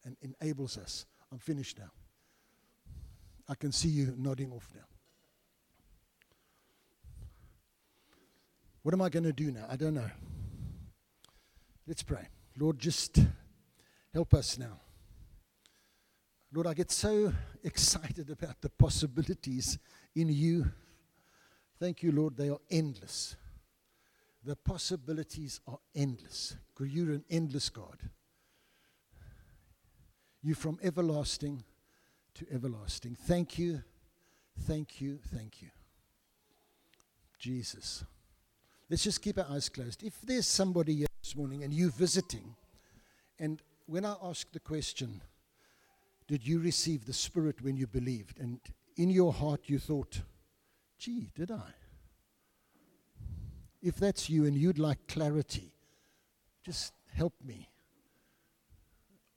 and enables us. I'm finished now. I can see you nodding off now. What am I going to do now? I don't know. Let's pray. Lord, just help us now. Lord, I get so excited about the possibilities in you. Thank you, Lord, they are endless. The possibilities are endless. You're an endless God. You from everlasting to everlasting. Thank you, thank you, thank you. Jesus. Let's just keep our eyes closed. If there's somebody this morning and you visiting, and when I ask the question, did you receive the Spirit when you believed? And in your heart you thought, gee, did I? If that's you and you'd like clarity, just help me.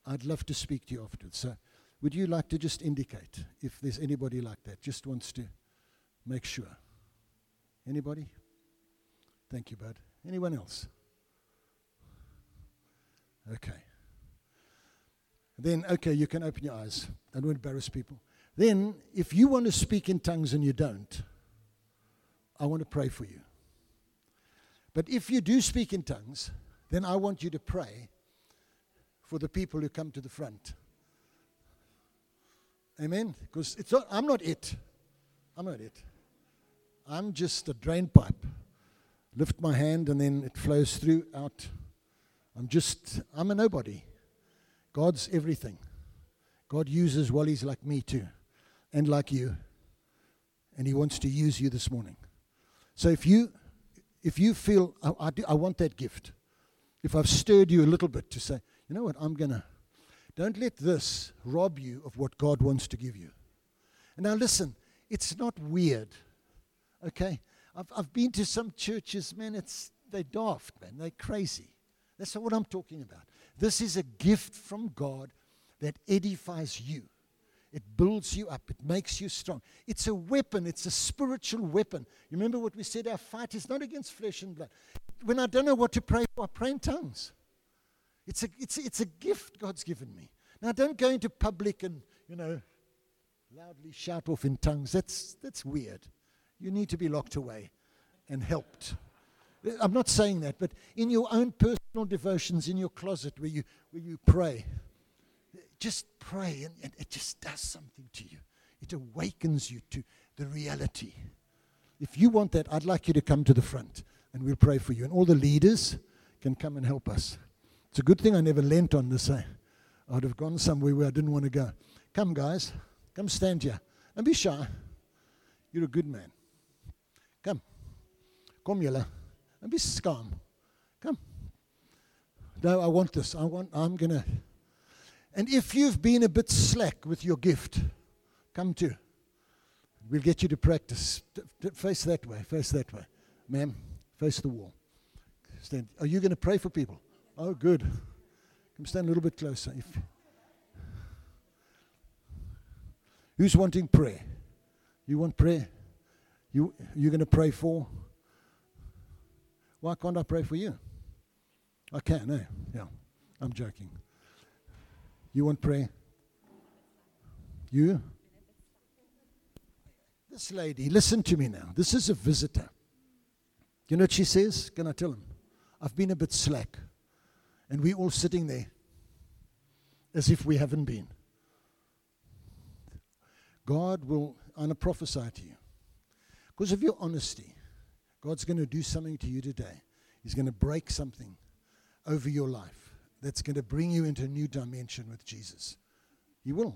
I'd love to speak to you afterwards. So, would you like to just indicate if there's anybody like that, just wants to make sure? Anybody? Thank you, Bud. Anyone else? Okay. Then, okay, you can open your eyes. Don't embarrass people. Then, if you want to speak in tongues and you don't, I want to pray for you. But if you do speak in tongues, then I want you to pray for the people who come to the front. Amen? Because it's not, I'm not it. I'm not it. I'm just a drain pipe lift my hand and then it flows through out. I'm just, I'm a nobody. God's everything. God uses Wallies like me too, and like you. And He wants to use you this morning. So if you, if you feel, I, I, do, I want that gift, if I've stirred you a little bit to say, you know what, I'm going to, don't let this rob you of what God wants to give you. And now listen, it's not weird, okay? I've, I've been to some churches, man, it's, they're daft, man. They're crazy. That's not what I'm talking about. This is a gift from God that edifies you. It builds you up. It makes you strong. It's a weapon. It's a spiritual weapon. You remember what we said? Our fight is not against flesh and blood. When I don't know what to pray for, I pray in tongues. It's a, it's, it's a gift God's given me. Now, don't go into public and, you know, loudly shout off in tongues. That's, that's weird. You need to be locked away and helped. I'm not saying that, but in your own personal devotions, in your closet where you, where you pray, just pray and, and it just does something to you. It awakens you to the reality. If you want that, I'd like you to come to the front and we'll pray for you. And all the leaders can come and help us. It's a good thing I never lent on this. Eh? I'd have gone somewhere where I didn't want to go. Come, guys. Come stand here. Don't be shy. You're a good man. Come. Kom julle. Don't be scum. No, I want this. I want I'm gonna and if you've been a bit slack with your gift, come to. We'll get you to practice. Face that way. Face that way. Ma'am, face the wall. Stand. Are you going to pray for people? Oh, good. Come stand a little bit closer. If Who's wanting prayer? You want prayer? You you're going to pray for? Why can't I pray for you? I can, eh? Yeah. I'm joking. You want prayer? You? This lady, listen to me now. This is a visitor. You know what she says? Can I tell him? I've been a bit slack. And we're all sitting there as if we haven't been. God will, I'm going prophesy to you. Because of your honesty, God's going to do something to you today. He's going to break something over your life that's going to bring you into a new dimension with Jesus. You will.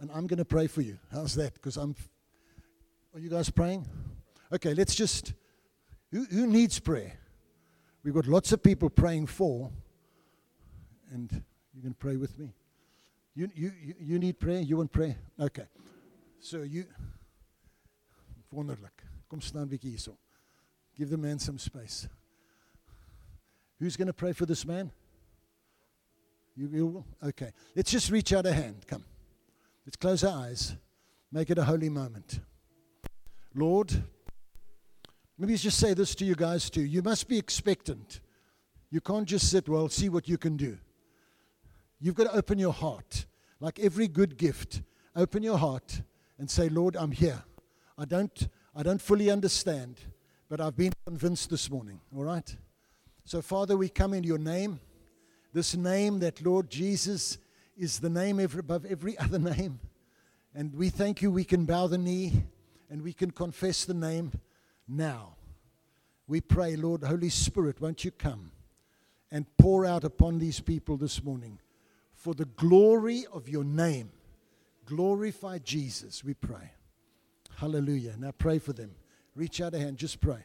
And I'm going to pray for you. How's that? Because I'm. Are you guys praying? Okay, let's just. Who, who needs prayer? We've got lots of people praying for. And you can pray with me. You, you, you, need prayer? You want prayer? Okay. So you. Wonderlik. Kom staan bietjie. Give the man some space. Who's going to pray for this man? You, you okay. Let's just reach out a hand. Come. Let's close our eyes. Make it a holy moment. Lord, maybe just say this to you guys too. You must be expectant. You can't just sit, well, see what you can do. You've got to open your heart. Like every good gift, open your heart and say, Lord, I'm here. I don't, I don't fully understand, but I've been convinced this morning. All right? So, Father, we come in your name. This name that, Lord Jesus, is the name above every other name. And we thank you, we can bow the knee and we can confess the name now. We pray, Lord, Holy Spirit, won't you come and pour out upon these people this morning for the glory of your name. Glorify Jesus, we pray. Hallelujah. Now pray for them. Reach out a hand, just pray.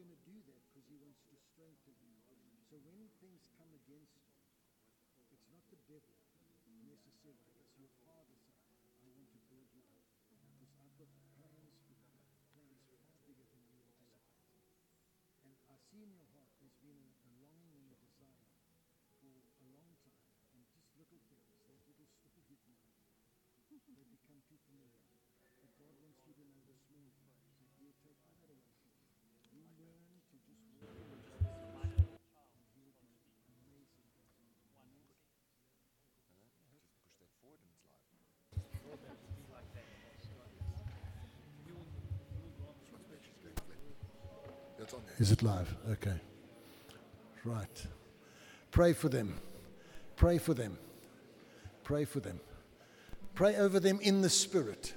do that because he wants to strengthen you. So when things come against you, it's not the devil necessarily, it's your father saying, I want to build you up. Because I've got plans for you, plans far bigger than you. And I see in your Is it live? Okay. Right. Pray for them. Pray for them. Pray for them. Pray over them in the Spirit.